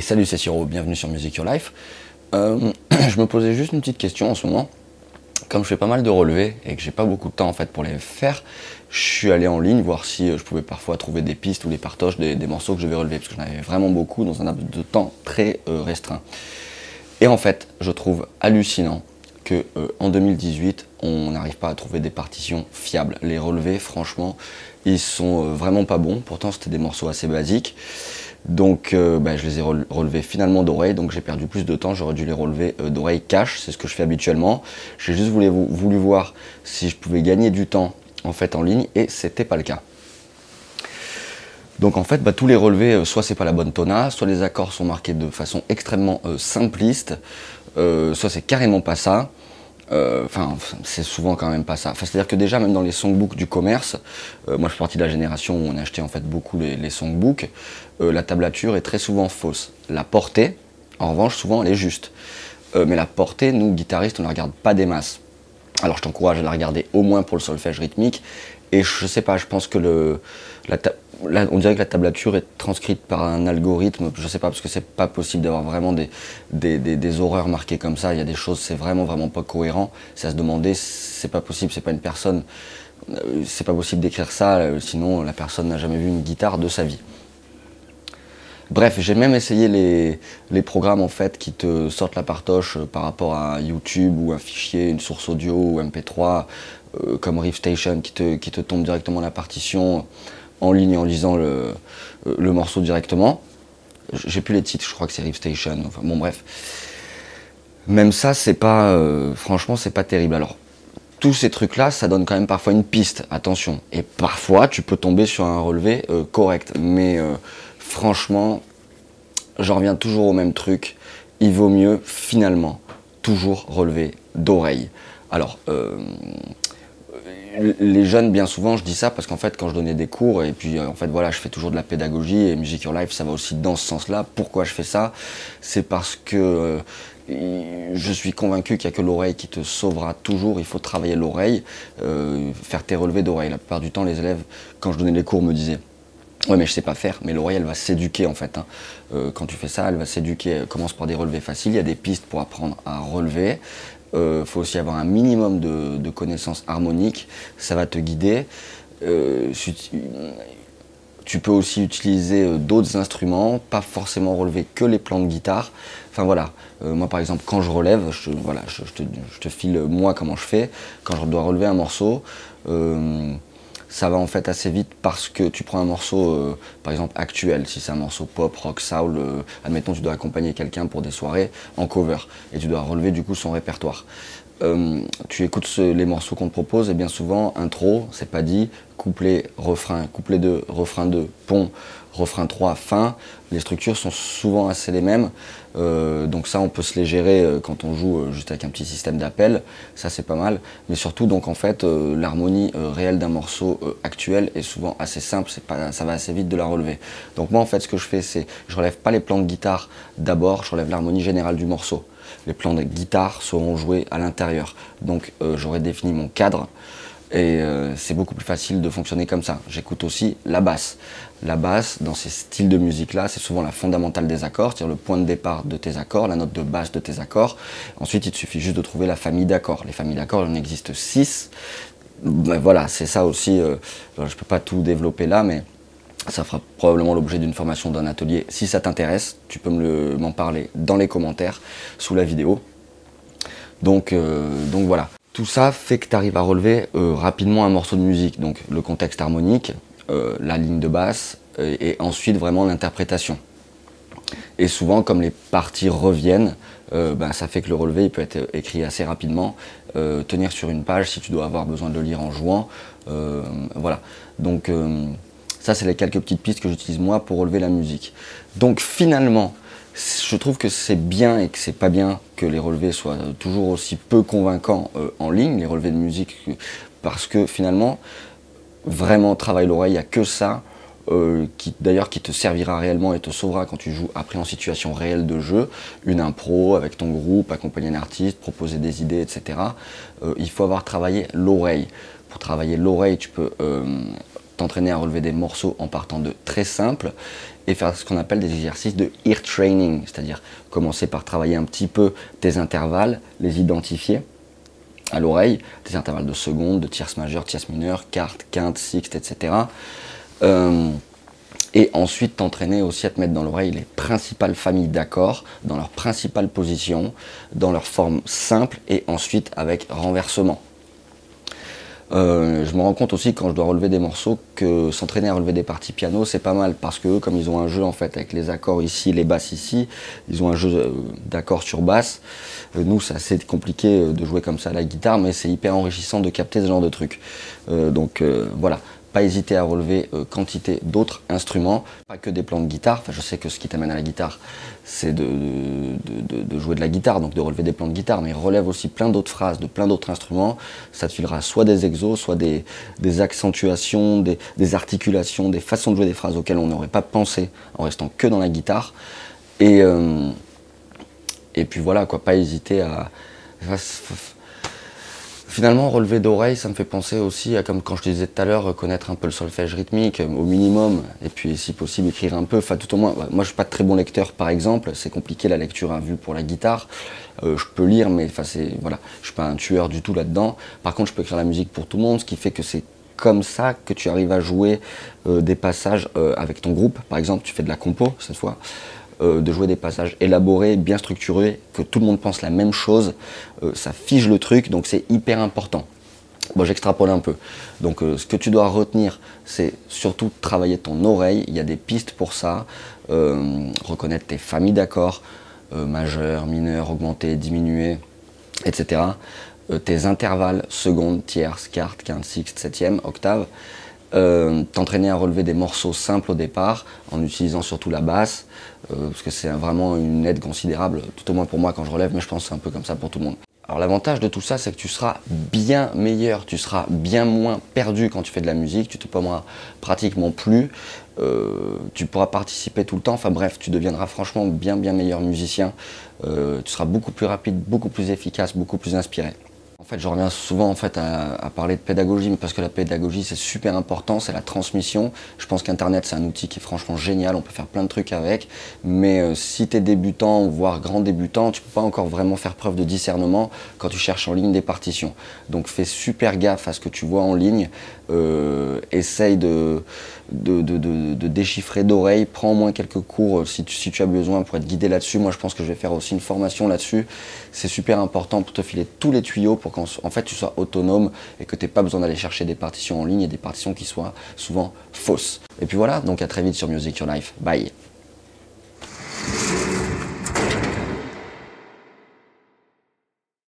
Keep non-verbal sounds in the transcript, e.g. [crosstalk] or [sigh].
Salut, c'est Siro, bienvenue sur Music Your Life. Euh, [clears throat] je me posais juste une petite question en ce moment. Comme je fais pas mal de relevés et que j'ai pas beaucoup de temps en fait pour les faire, je suis allé en ligne voir si euh, je pouvais parfois trouver des pistes ou des partages des, morceaux que je vais relever parce que j'en avais vraiment beaucoup dans un laps de temps très euh, restreint. Et en fait, je trouve hallucinant que en 2018, on n'arrive pas à trouver des partitions fiables. Les relevés, franchement, ils sont vraiment pas bons. Pourtant, c'était des morceaux assez basiques. Donc euh, bah, je les ai relevés finalement d'oreille, donc j'ai perdu plus de temps, j'aurais dû les relever euh, d'oreille cash, c'est ce que je fais habituellement. J'ai juste voulu, voir si je pouvais gagner du temps en fait en ligne et c'était pas le cas. Donc en fait, bah, tous les relevés, euh, soit c'est pas la bonne tona, soit les accords sont marqués de façon extrêmement simpliste, soit c'est carrément pas ça. Euh, enfin, c'est souvent quand même pas ça. C'est-à-dire que déjà, même dans les songbooks du commerce, euh, moi je suis partie de la génération où on achetait en fait beaucoup les, songbooks, euh, la tablature est très souvent fausse. La portée, en revanche, souvent elle est juste. mais la portée, nous guitaristes, on la regarde pas des masses. Alors je t'encourage à la regarder au moins pour le solfège rythmique. Et je sais pas, je pense que le, la, on dirait que la tablature est transcrite par un algorithme, je sais pas, parce que c'est pas possible d'avoir vraiment des, horreurs marquées comme ça. Il y a des choses, c'est vraiment, vraiment pas cohérent. C'est à se demander, c'est pas possible, c'est pas une personne, euh, c'est pas possible d'écrire ça, euh, sinon la personne n'a jamais vu une guitare de sa vie. Bref, j'ai même essayé les, programmes en fait qui te sortent la partoche euh, par rapport à YouTube ou un fichier, une source audio ou MP3, comme Riff Station qui te, qui te tombe directement la partition en ligne en lisant le, euh, morceau directement. J'ai plus les titres, je crois que c'est Rip Station. Enfin bon, bref. Même ça, c'est pas. Euh, franchement, c'est pas terrible. Alors, tous ces trucs-là, ça donne quand même parfois une piste, attention. Et parfois, tu peux tomber sur un relevé euh, correct. Mais franchement, j'en reviens toujours au même truc. Il vaut mieux, finalement, toujours relever d'oreille. Alors, les jeunes, bien souvent, je dis ça parce qu'en fait, quand je donnais des cours, et puis en fait, voilà, je fais toujours de la pédagogie et Music Your Life, ça va aussi dans ce sens-là. Pourquoi je fais ça? C'est parce que euh, je suis convaincu qu'il n'y a que l'oreille qui te sauvera toujours. Il faut travailler l'oreille, euh, faire tes relevés d'oreille. La plupart du temps, les élèves, quand je donnais les cours, me disaient Ouais, mais je sais pas faire. Mais l'oreille, elle va s'éduquer en fait. Hein. Euh, quand tu fais ça, elle va s'éduquer. commence par des relevés faciles. Il y a des pistes pour apprendre à relever. Il euh, faut aussi avoir un minimum de, connaissances harmoniques, ça va te guider. Euh, tu peux aussi utiliser d'autres instruments, pas forcément relever que les plans de guitare. Enfin voilà, moi par exemple quand je relève, je, voilà, je, te, file moi comment je fais. Quand je dois relever un morceau, ça va en fait assez vite parce que tu prends un morceau, euh, par exemple actuel, si c'est un morceau pop, rock, soul, euh, admettons tu dois accompagner quelqu'un pour des soirées en cover et tu dois relever du coup son répertoire. Euh, tu écoutes les morceaux qu'on te propose et bien souvent intro, c'est pas dit, couplet, refrain, couplet 2, refrain 2, pont, refrain 3, fin. Les structures sont souvent assez les mêmes. Euh, donc ça, on peut se les gérer euh, quand on joue euh, juste avec un petit système d'appel. Ça, c'est pas mal. Mais surtout, donc en fait, l'harmonie réelle d'un morceau actuel est souvent assez simple. Ça va assez vite de la relever. Donc moi, en fait, ce que je fais, c'est je relève pas les plans de guitare d'abord. Je relève l'harmonie générale du morceau. Les plans de guitare seront joués à l'intérieur. Donc j'aurai défini mon cadre. Et euh, c'est beaucoup plus facile de fonctionner comme ça. J'écoute aussi la basse. La basse, dans ces styles de musique-là, c'est souvent la fondamentale des accords, c'est-à-dire le point de départ de tes accords, la note de basse de tes accords. Ensuite, il te suffit juste de trouver la famille d'accords. Les familles d'accords, il en existe six. Voilà, c'est ça aussi. Euh, je ne peux pas tout développer là, mais ça fera probablement l'objet d'une formation d'un atelier. Si ça t'intéresse, tu peux m'en parler dans les commentaires sous la vidéo. Donc, euh, donc voilà. Tout ça fait que tu arrives à relever euh, rapidement un morceau de musique, donc le contexte harmonique, euh, la ligne de basse, euh, et ensuite vraiment l'interprétation. Et souvent, comme les parties reviennent, ben, ça fait que le relevé il peut être écrit assez rapidement, tenir sur une page si tu dois avoir besoin de le lire en jouant. voilà. Donc ça, c'est les quelques petites pistes que j'utilise moi pour relever la musique. Donc finalement, je trouve que c'est bien et que c'est pas bien que les relevés soient toujours aussi peu convaincants euh, en ligne, les relevés de musique, parce que finalement, vraiment travail l'oreille, il n'y a que ça. Euh, qui d'ailleurs qui te servira réellement et te sauvera quand tu joues après en situation réelle de jeu, une impro avec ton groupe, accompagner un artiste, proposer des idées, etc. Euh, il faut avoir travaillé l'oreille. Pour travailler l'oreille, tu peux t'entraîner à relever des morceaux en partant de très simples et faire ce qu'on appelle des exercices de ear training, c'est-à-dire commencer par travailler un petit peu tes intervalles, les identifier à l'oreille, des intervalles de secondes, de tierces majeures, tierces mineures, quarte, quinte, sixte, etc. Euh, et ensuite t'entraîner aussi à te mettre dans l'oreille les principales familles d'accords, dans leurs principales positions, dans leur forme simple et ensuite avec renversement. Euh, je me rends compte aussi quand je dois relever des morceaux que s'entraîner à relever des parties piano c'est pas mal parce que comme ils ont un jeu en fait avec les accords ici, les basses ici, ils ont un jeu euh, d'accords sur basse. Euh, nous c'est assez compliqué de jouer comme ça à la guitare mais c'est hyper enrichissant de capter ce genre de trucs. donc voilà, pas hésiter à relever euh, quantité d'autres instruments, pas que des plans de guitare. Je sais que ce qui t'amène à la guitare, c'est de, jouer de la guitare, donc de relever des plans de guitare, mais relève aussi plein d'autres phrases, de plein d'autres instruments. Ça te filera soit des exos, soit des, accentuations, des, articulations, des façons de jouer des phrases auxquelles on n'aurait pas pensé en restant que dans la guitare. Et, euh, et puis voilà, quoi, pas hésiter à Finalement, relever d'oreille, ça me fait penser aussi à, comme quand je te disais tout à l'heure, connaître un peu le solfège rythmique au minimum, et puis si possible écrire un peu, enfin tout au moins. Moi, je suis pas très bon lecteur, par exemple, c'est compliqué la lecture à vue pour la guitare. Euh, je peux lire, mais enfin c'est voilà, je suis pas un tueur du tout là-dedans. Par contre, je peux écrire la musique pour tout le monde, ce qui fait que c'est comme ça que tu arrives à jouer euh, des passages euh, avec ton groupe. Par exemple, tu fais de la compo cette fois. Euh, de jouer des passages élaborés, bien structurés, que tout le monde pense la même chose, euh, ça fige le truc, donc c'est hyper important. Bon, j'extrapole un peu. Donc, euh, ce que tu dois retenir, c'est surtout travailler ton oreille. Il y a des pistes pour ça. reconnaître tes familles d'accords, majeur, mineur, augmenté, diminué, etc. tes intervalles, seconde, tierce, quarte, quinte, sixte, septième, octave. Euh, t'entraîner à relever des morceaux simples au départ, en utilisant surtout la basse, parce que c'est vraiment une aide considérable, tout au moins pour moi quand je relève, mais je pense que c'est un peu comme ça pour tout le monde. Alors l'avantage de tout ça, c'est que tu seras bien meilleur, tu seras bien moins perdu quand tu fais de la musique, tu te pommeras pratiquement plus, euh, tu pourras participer tout le temps, enfin bref, tu deviendras franchement bien bien meilleur musicien, tu seras beaucoup plus rapide, beaucoup plus efficace, beaucoup plus inspiré. Fait, je reviens souvent en fait, à, parler de pédagogie, parce que la pédagogie, c'est super important, c'est la transmission. Je pense qu'Internet, c'est un outil qui est franchement génial, on peut faire plein de trucs avec. Mais euh, si tu es débutant, voire grand débutant, tu peux pas encore vraiment faire preuve de discernement quand tu cherches en ligne des partitions. Donc fais super gaffe à ce que tu vois en ligne. Euh, essaye de, de, de, déchiffrer d'oreille, prends au moins quelques cours euh, si tu, si tu as besoin pour être guidé là-dessus. Moi, je pense que je vais faire aussi une formation là-dessus. C'est super important pour te filer tous les tuyaux pour en fait tu sois autonome et que tu n'aies pas besoin d'aller chercher des partitions en ligne et des partitions qui soient souvent fausses. Et puis voilà, donc à très vite sur Music Your Life. Bye